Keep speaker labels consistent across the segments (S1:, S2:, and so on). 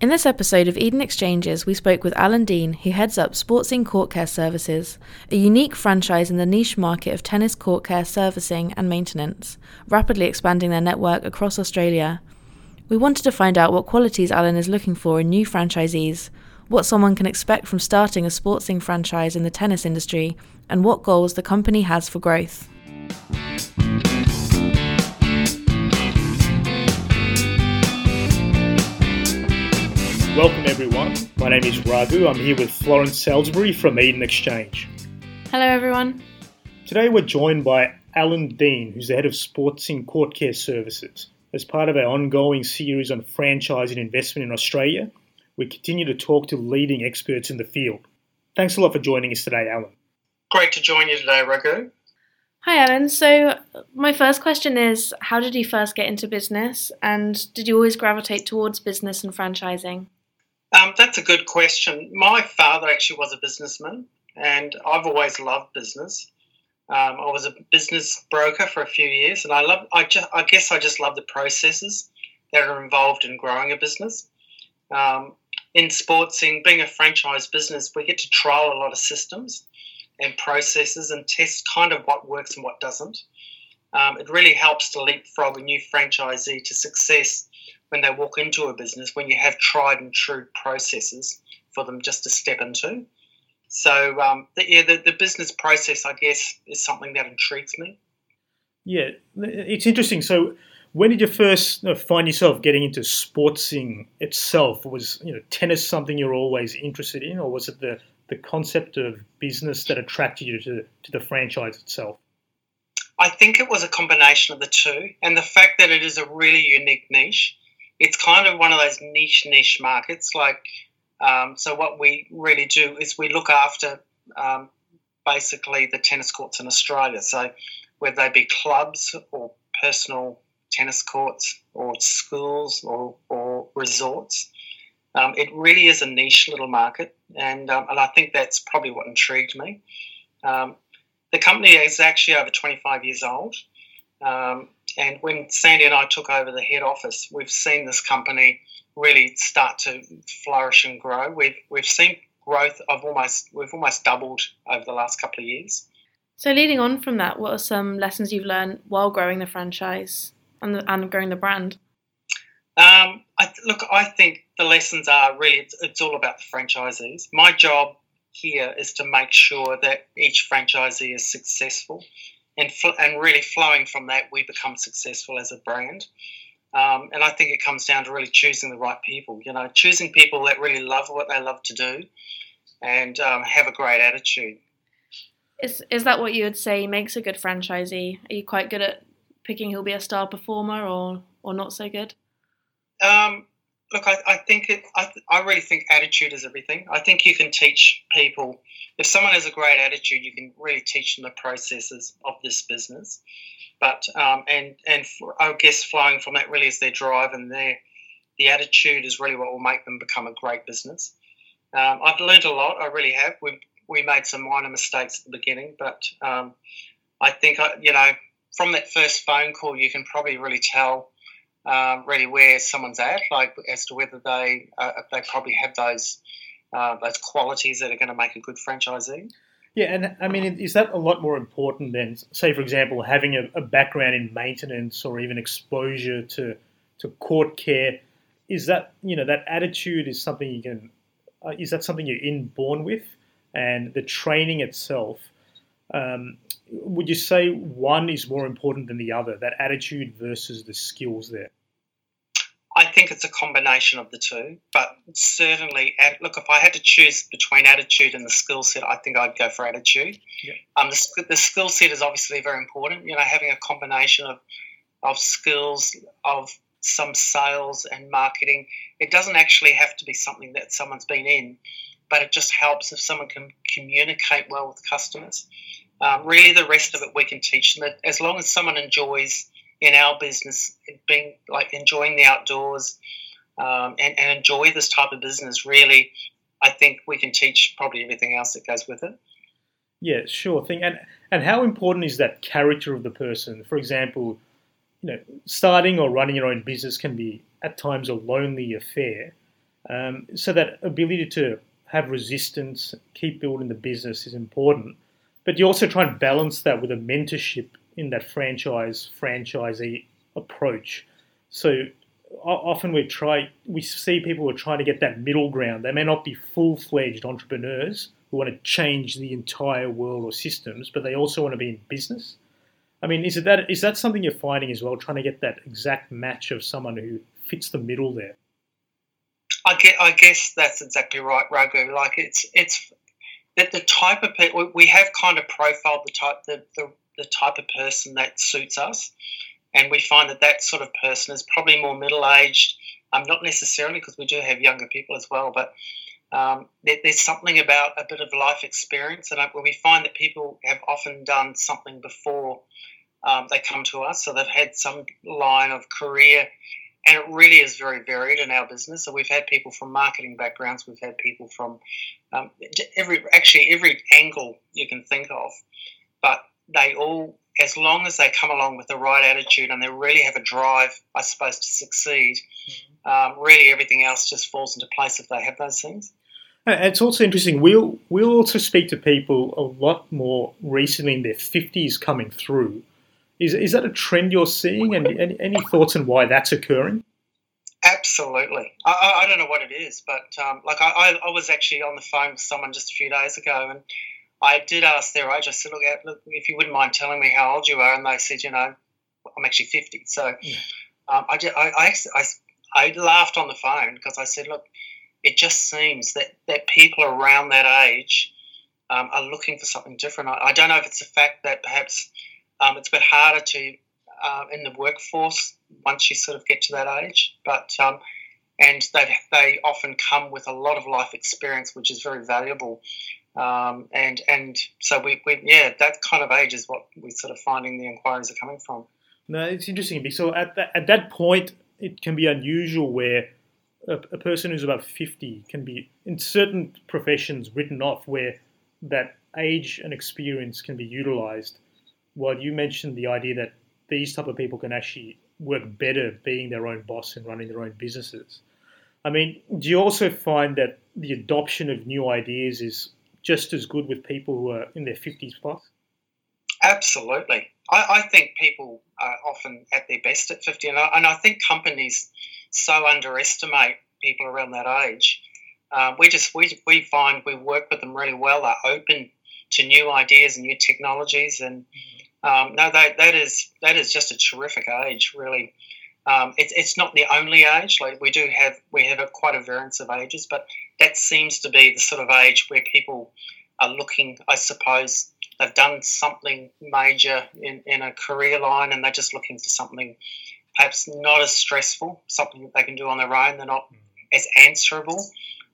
S1: In this episode of Eden Exchanges, we spoke with Alan Dean, who heads up Sportsing Court Care Services, a unique franchise in the niche market of tennis court care servicing and maintenance, rapidly expanding their network across Australia. We wanted to find out what qualities Alan is looking for in new franchisees, what someone can expect from starting a Sportsing franchise in the tennis industry, and what goals the company has for growth.
S2: Welcome everyone. My name is Raghu. I'm here with Florence Salisbury from Eden Exchange.
S1: Hello everyone.
S2: Today we're joined by Alan Dean, who's the head of Sportsing Court Care Services. As part of our ongoing series on franchising investment in Australia, we continue to talk to leading experts in the field. Thanks a lot for joining us today, Alan.
S3: Great to join you today, Raghu.
S1: Hi, Alan. So, my first question is How did you first get into business, and did you always gravitate towards business and franchising?
S3: Um, that's a good question. My father actually was a businessman, and I've always loved business. Um, I was a business broker for a few years, and I love. I just, I guess, I just love the processes that are involved in growing a business. Um, in sportsing, being a franchise business, we get to trial a lot of systems and processes and test kind of what works and what doesn't. Um, it really helps to leapfrog a new franchisee to success when they walk into a business when you have tried and true processes for them just to step into. So um, the, yeah, the, the business process, I guess, is something that intrigues me.
S2: Yeah, it's interesting. So when did you first find yourself getting into sportsing itself? Was you know tennis something you're always interested in, or was it the the concept of business that attracted you to, to the franchise itself?
S3: I think it was a combination of the two, and the fact that it is a really unique niche it's kind of one of those niche niche markets. Like, um, so what we really do is we look after um, basically the tennis courts in Australia. So whether they be clubs or personal tennis courts or schools or, or resorts. Um, it really is a niche little market, and, um, and I think that's probably what intrigued me. Um, the company is actually over 25 years old. Um, and when Sandy and I took over the head office, we've seen this company really start to flourish and grow. We've we've seen growth of almost we've almost doubled over the last couple of years.
S1: So leading on from that, what are some lessons you've learned while growing the franchise and, the, and growing the brand?
S3: Um, I, look, I think the lessons are really it's, it's all about the franchisees. My job here is to make sure that each franchisee is successful and fl- and really flowing from that, we become successful as a brand. Um, and I think it comes down to really choosing the right people. You know, choosing people that really love what they love to do, and um, have a great attitude.
S1: Is is that what you would say makes a good franchisee? Are you quite good at picking who'll be a star performer, or or not so good?
S3: Um, look, I, I think it. I, I really think attitude is everything. I think you can teach people if someone has a great attitude, you can really teach them the processes of this business. But um, and and I guess flowing from that really is their drive and their the attitude is really what will make them become a great business. Um, I've learned a lot. I really have. We we made some minor mistakes at the beginning, but um, I think I, you know from that first phone call, you can probably really tell um, really where someone's at, like as to whether they uh, they probably have those uh, those qualities that are going to make a good franchisee.
S2: Yeah, and I mean, is that a lot more important than, say, for example, having a, a background in maintenance or even exposure to to court care? Is that you know that attitude is something you can? Uh, is that something you're inborn with? And the training itself, um, would you say one is more important than the other? That attitude versus the skills there.
S3: I think it's a combination of the two, but certainly, look, if I had to choose between attitude and the skill set, I think I'd go for attitude. Yeah. Um, the, the skill set is obviously very important. You know, having a combination of of skills, of some sales and marketing. It doesn't actually have to be something that someone's been in, but it just helps if someone can communicate well with customers. Um, really, the rest of it we can teach them. As long as someone enjoys in our business, being like enjoying the outdoors um, and, and enjoy this type of business, really, I think we can teach probably everything else that goes with it.
S2: Yeah, sure thing. And and how important is that character of the person? For example, you know, starting or running your own business can be at times a lonely affair. Um, so that ability to have resistance, keep building the business is important. But you also try and balance that with a mentorship in that franchise franchisee approach. So often we try we see people who are trying to get that middle ground. They may not be full fledged entrepreneurs who want to change the entire world or systems, but they also want to be in business. I mean, is it that is that something you're finding as well, trying to get that exact match of someone who fits the middle there?
S3: I guess, I guess that's exactly right, Raghu. Like it's it's that the type of people we have kind of profiled the type the, the, the type of person that suits us, and we find that that sort of person is probably more middle aged. Um, not necessarily because we do have younger people as well, but um, there, there's something about a bit of life experience, and we find that people have often done something before um, they come to us, so they've had some line of career and it really is very varied in our business. So we've had people from marketing backgrounds, we've had people from um, every actually every angle you can think of, but they all, as long as they come along with the right attitude and they really have a drive, I suppose, to succeed, mm-hmm. um, really everything else just falls into place if they have those things.
S2: It's also interesting. We'll we'll also speak to people a lot more recently in their fifties coming through is, is that a trend you're seeing, and any, any thoughts on why that's occurring?
S3: Absolutely. I, I don't know what it is, but um, like I, I was actually on the phone with someone just a few days ago, and I did ask their age. I said, look, look, if you wouldn't mind telling me how old you are, and they said, you know, I'm actually 50. So yeah. um, I, I, I, I, I laughed on the phone because I said, look, it just seems that, that people around that age um, are looking for something different. I, I, don't know if it's the fact that perhaps um, it's a bit harder to uh, in the workforce once you sort of get to that age, but um, and they they often come with a lot of life experience, which is very valuable. Um, and and so we, we yeah that kind of age is what we're sort of finding the inquiries are coming from.
S2: No, it's interesting. So at that, at that point, it can be unusual where a, a person who's about fifty can be in certain professions written off where that age and experience can be utilized well, you mentioned the idea that these type of people can actually work better being their own boss and running their own businesses. I mean, do you also find that the adoption of new ideas is just as good with people who are in their 50s plus?
S3: Absolutely. I, I think people are often at their best at 50, and I, and I think companies so underestimate people around that age. Uh, we just we, we find we work with them really well. They're open to new ideas and new technologies, and um, no, that, that is that is just a terrific age, really. Um, it, it's not the only age. Like we do have we have a, quite a variance of ages, but that seems to be the sort of age where people are looking. I suppose they've done something major in, in a career line, and they're just looking for something perhaps not as stressful, something that they can do on their own. They're not as answerable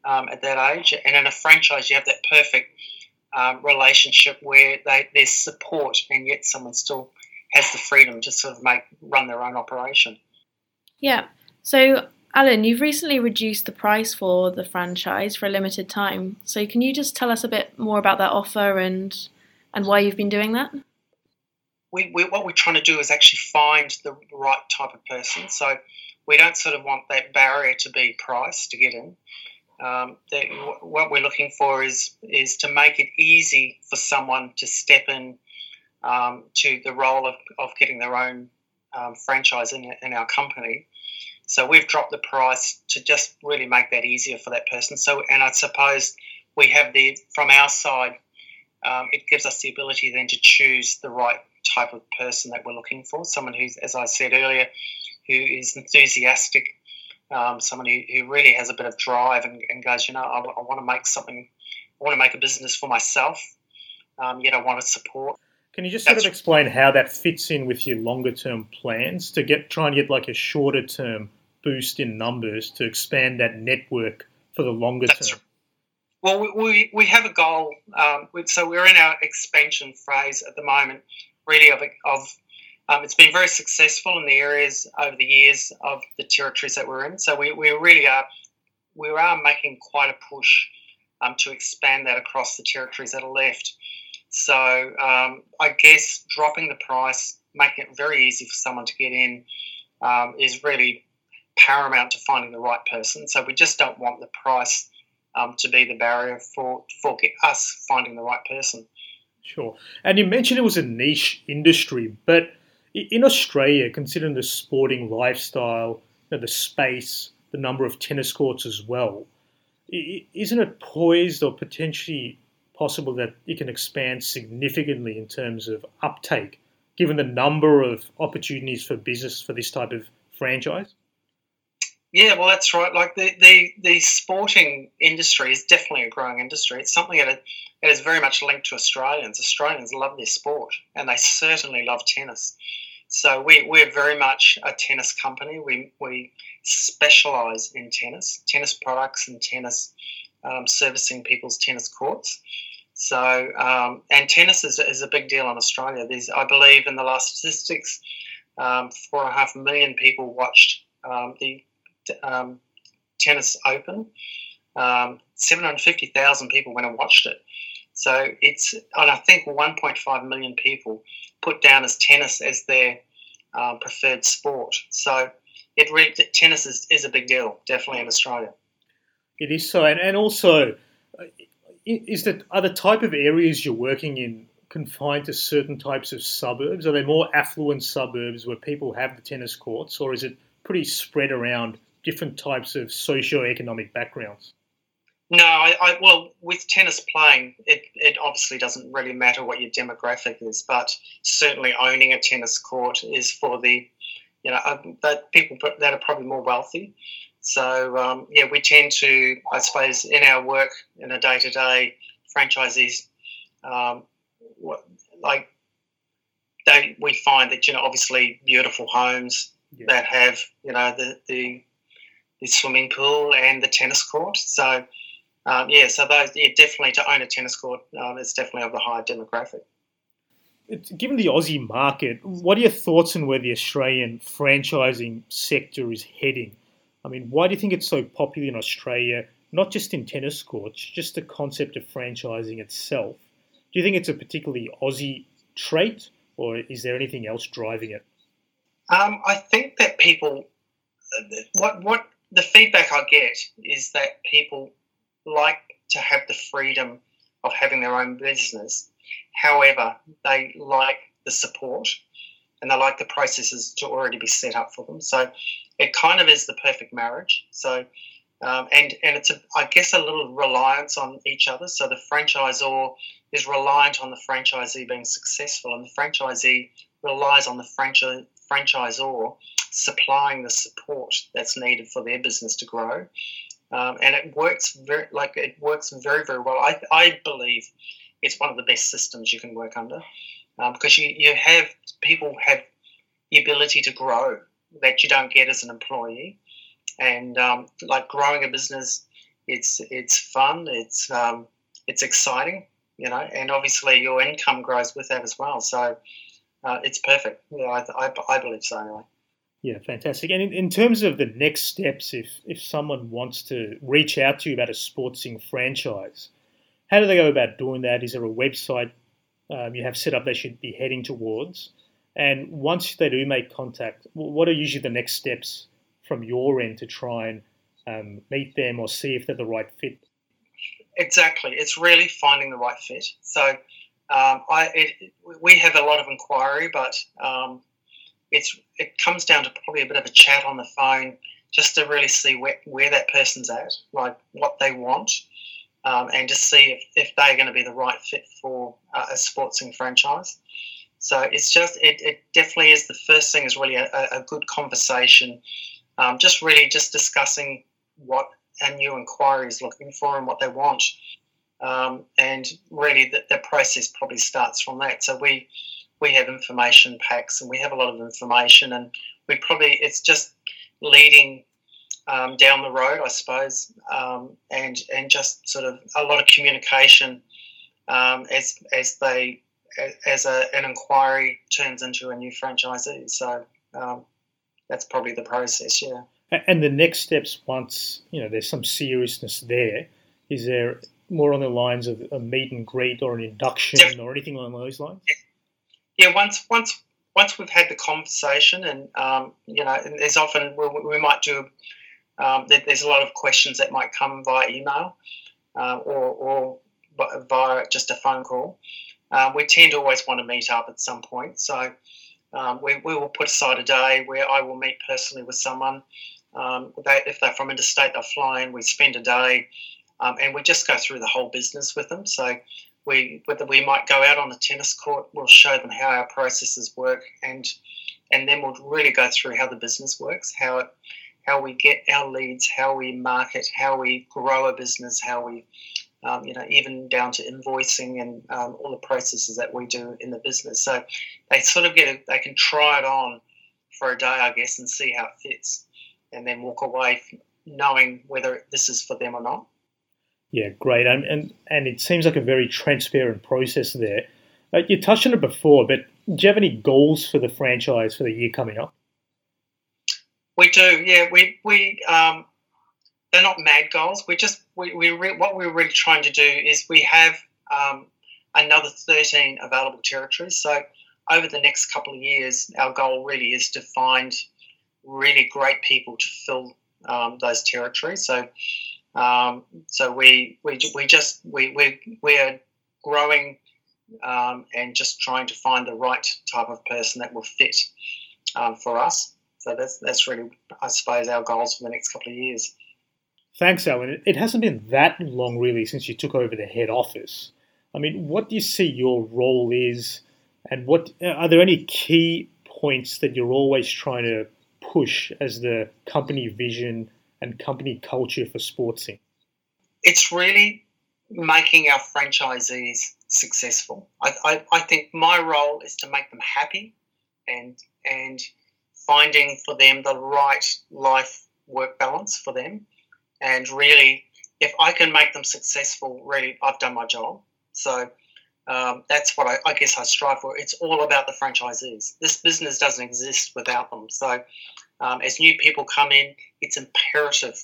S3: um, at that age. And in a franchise, you have that perfect um, relationship where they, there's support and yet someone still has the freedom to sort of make run their own operation.
S1: Yeah. So, Alan, you've recently reduced the price for the franchise for a limited time. So, can you just tell us a bit more about that offer and and why you've been doing that?
S3: We, we, what we're trying to do is actually find the right type of person. So, we don't sort of want that barrier to be price to get in. Um, what we're looking for is is to make it easy for someone to step in um, to the role of, of getting their own um, franchise in, in our company. So we've dropped the price to just really make that easier for that person. So, and I suppose we have the from our side, um, it gives us the ability then to choose the right type of person that we're looking for. Someone who's, as I said earlier, who is enthusiastic um, someone who, who really has a bit of drive and, and goes, you know, I, I want to make something, I want to make a business for myself, um, yet I want to support.
S2: Can you just sort of explain how that fits in with your longer term plans to get try and get like a shorter term boost in numbers to expand that network for the longer That's term?
S3: Well, we, we have a goal. Um, so we're in our expansion phase at the moment, really of, of um, it's been very successful in the areas over the years of the territories that we're in. So we, we really are we are making quite a push um, to expand that across the territories that are left. So um, I guess dropping the price, making it very easy for someone to get in, um, is really paramount to finding the right person. So we just don't want the price um, to be the barrier for for us finding the right person.
S2: Sure. And you mentioned it was a niche industry, but in Australia, considering the sporting lifestyle, you know, the space, the number of tennis courts as well, isn't it poised or potentially possible that it can expand significantly in terms of uptake, given the number of opportunities for business for this type of franchise?
S3: Yeah, well, that's right. Like the, the, the sporting industry is definitely a growing industry. It's something that is very much linked to Australians. Australians love their sport, and they certainly love tennis. So we, we're very much a tennis company. We, we specialise in tennis, tennis products and tennis um, servicing people's tennis courts. So, um, and tennis is, is a big deal in Australia. There's, I believe, in the last statistics, um, four and a half million people watched um, the um, tennis open. Um, 750,000 people went and watched it. So it's, and I think 1.5 million people put down as tennis as their um, preferred sport. So it really, tennis is, is a big deal, definitely in Australia.
S2: It is so, and, and also, uh, is that are the type of areas you're working in confined to certain types of suburbs? Are they more affluent suburbs where people have the tennis courts, or is it pretty spread around different types of socio-economic backgrounds?
S3: No, I, I, well, with tennis playing, it, it obviously doesn't really matter what your demographic is, but certainly owning a tennis court is for the, you know, uh, that people that are probably more wealthy. So um, yeah, we tend to, I suppose, in our work in a day to day, franchisees, um, like they, we find that you know obviously beautiful homes yeah. that have you know the, the the swimming pool and the tennis court. So um, yeah, so those yeah, definitely to own a tennis court um, is definitely of the higher demographic.
S2: Given the Aussie market, what are your thoughts on where the Australian franchising sector is heading? I mean, why do you think it's so popular in Australia, not just in tennis courts, just the concept of franchising itself? Do you think it's a particularly Aussie trait, or is there anything else driving it?
S3: Um, I think that people, what what the feedback I get is that people like to have the freedom of having their own business. However, they like the support and they like the processes to already be set up for them. So it kind of is the perfect marriage. So um, and and it's a, I guess a little reliance on each other. So the franchisor is reliant on the franchisee being successful, and the franchisee relies on the franchise franchisor supplying the support that's needed for their business to grow. Um, and it works very like it works very very well. I, I believe it's one of the best systems you can work under um, because you, you have people have the ability to grow that you don't get as an employee, and um, like growing a business, it's it's fun, it's um, it's exciting, you know, and obviously your income grows with that as well. So uh, it's perfect. Yeah, I, I, I believe so anyway.
S2: Yeah, fantastic. And in, in, terms of the next steps, if if someone wants to reach out to you about a sportsing franchise, how do they go about doing that? Is there a website um, you have set up they should be heading towards? And once they do make contact, what are usually the next steps from your end to try and um, meet them or see if they're the right fit?
S3: Exactly. It's really finding the right fit. So um, I, it, we have a lot of inquiry, but um, it's it comes down to probably a bit of a chat on the phone just to really see where, where that person's at, like what they want, um, and just see if, if they're going to be the right fit for uh, a sportsing franchise. So it's just it, it definitely is the first thing is really a, a good conversation, um, just really just discussing what a new inquiry is looking for and what they want, um, and really the, the process probably starts from that. So we we have information packs and we have a lot of information and we probably it's just leading um, down the road, I suppose, um, and and just sort of a lot of communication um, as as they as a, an inquiry turns into a new franchisee. So um, that's probably the process, yeah.
S2: And the next steps, once you know there's some seriousness there, is there more on the lines of a meet and greet or an induction or anything along those lines?
S3: Yeah, once once once we've had the conversation, and um, you know, and there's often we, we might do. Um, there's a lot of questions that might come via email uh, or, or via just a phone call. Uh, we tend to always want to meet up at some point, so um, we, we will put aside a day where I will meet personally with someone. Um, they, if they're from interstate, they'll fly in. We spend a day, um, and we just go through the whole business with them. So we whether we might go out on the tennis court, we'll show them how our processes work, and and then we'll really go through how the business works, how it, how we get our leads, how we market, how we grow a business, how we um, you know, even down to invoicing and um, all the processes that we do in the business. So they sort of get it, they can try it on for a day, I guess, and see how it fits, and then walk away knowing whether this is for them or not.
S2: Yeah, great. And, and, and it seems like a very transparent process there. Uh, you touched on it before, but do you have any goals for the franchise for the year coming up?
S3: We do, yeah. We we um, they're not mad goals. We just we, we re- what we're really trying to do is we have um, another thirteen available territories. So over the next couple of years, our goal really is to find really great people to fill um, those territories. So um, so we, we, we just we, we, we're growing um, and just trying to find the right type of person that will fit um, for us. So that's that's really I suppose our goals for the next couple of years.
S2: Thanks, Alan. It hasn't been that long really since you took over the head office. I mean, what do you see your role is, and what are there any key points that you're always trying to push as the company vision and company culture for Sportsing?
S3: It's really making our franchisees successful. I, I, I, think my role is to make them happy and and finding for them the right life work balance for them. And really, if I can make them successful, really, I've done my job. So um, that's what I, I, guess I strive for. It's all about the franchisees. This business doesn't exist without them. So um, as new people come in, it's imperative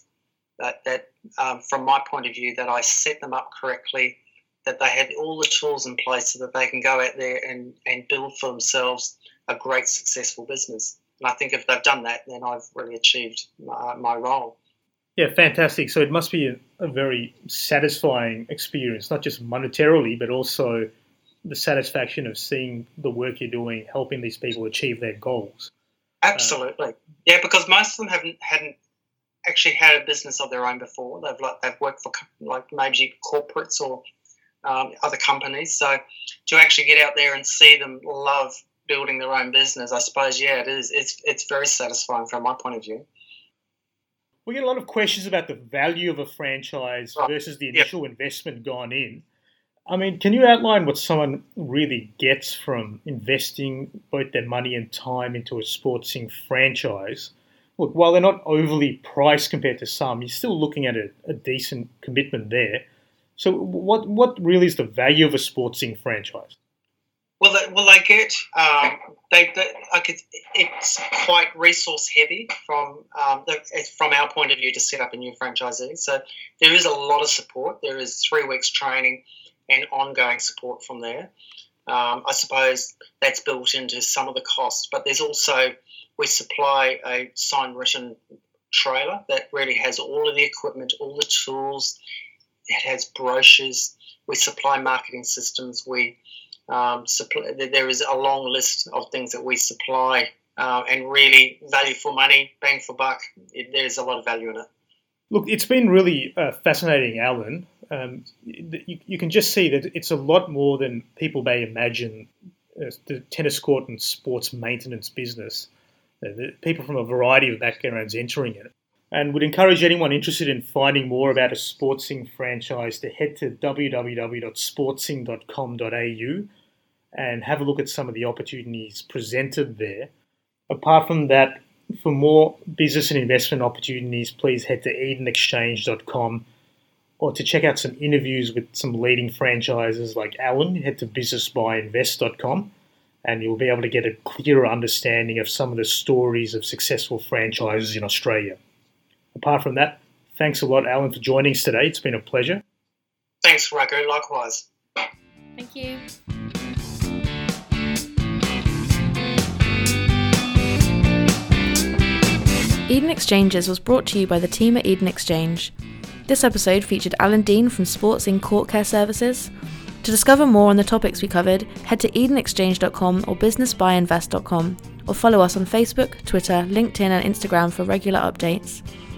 S3: that, that um, from my point of view, that I set them up correctly, that they have all the tools in place so that they can go out there and, and build for themselves a great, successful business. And I think if they've done that, then I've really achieved my, my role.
S2: Yeah, fantastic. So it must be a, a, very satisfying experience, not just monetarily, but also the satisfaction of seeing the work you're doing, helping these people achieve their goals.
S3: Absolutely, uh, yeah. Because most of them haven't hadn't actually had a business of their own before. They've like they've worked for like maybe corporates or um, other companies. So to actually get out there and see them love building their own business, I suppose yeah, it is. It's it's very satisfying from my point of view.
S2: We get a lot of questions about the value of a franchise oh, versus the initial yep. investment gone in. I mean, can you outline what someone really gets from investing both their money and time into a sportsing franchise? Look, while they're not overly priced compared to some, you're still looking at a, a decent commitment there. So, what what really is the value of a sportsing franchise?
S3: Well, they, well, they get um, they, they like it's, it's, quite resource heavy from um, the, from our point of view to set up a new franchisee. So there is a lot of support. There is three weeks training and ongoing support from there. Um, I suppose that's built into some of the costs, but there's also we supply a signed written trailer that really has all of the equipment, all the tools. It has brochures. We supply marketing systems. We um, supply, there is a long list of things that we supply, uh, and really value for money, bang for buck. It, there's a lot of value in it.
S2: Look, it's been really uh, fascinating, Alan. Um, you, you, can just see that it's a lot more than people may imagine. Uh, the tennis court and sports maintenance business. Uh, people from a variety of backgrounds entering it. And would encourage anyone interested in finding more about a Sportsing franchise to head to www.sportsing.com.au and have a look at some of the opportunities presented there. Apart from that, for more business and investment opportunities, please head to edenexchange.com or to check out some interviews with some leading franchises like Alan, head to businessbuyinvest.com and you'll be able to get a clearer understanding of some of the stories of successful franchises in Australia. Apart from that, thanks a lot, Alan, for joining us today. It's been a pleasure.
S3: Thanks, Raghu. Likewise.
S1: Thank you. Eden Exchanges was brought to you by the team at Eden Exchange. This episode featured Alan Dean from Sportsing Court Care Services. To discover more on the topics we covered, head to edenexchange.com or businessbuyinvest.com, or follow us on Facebook, Twitter, LinkedIn, and Instagram for regular updates.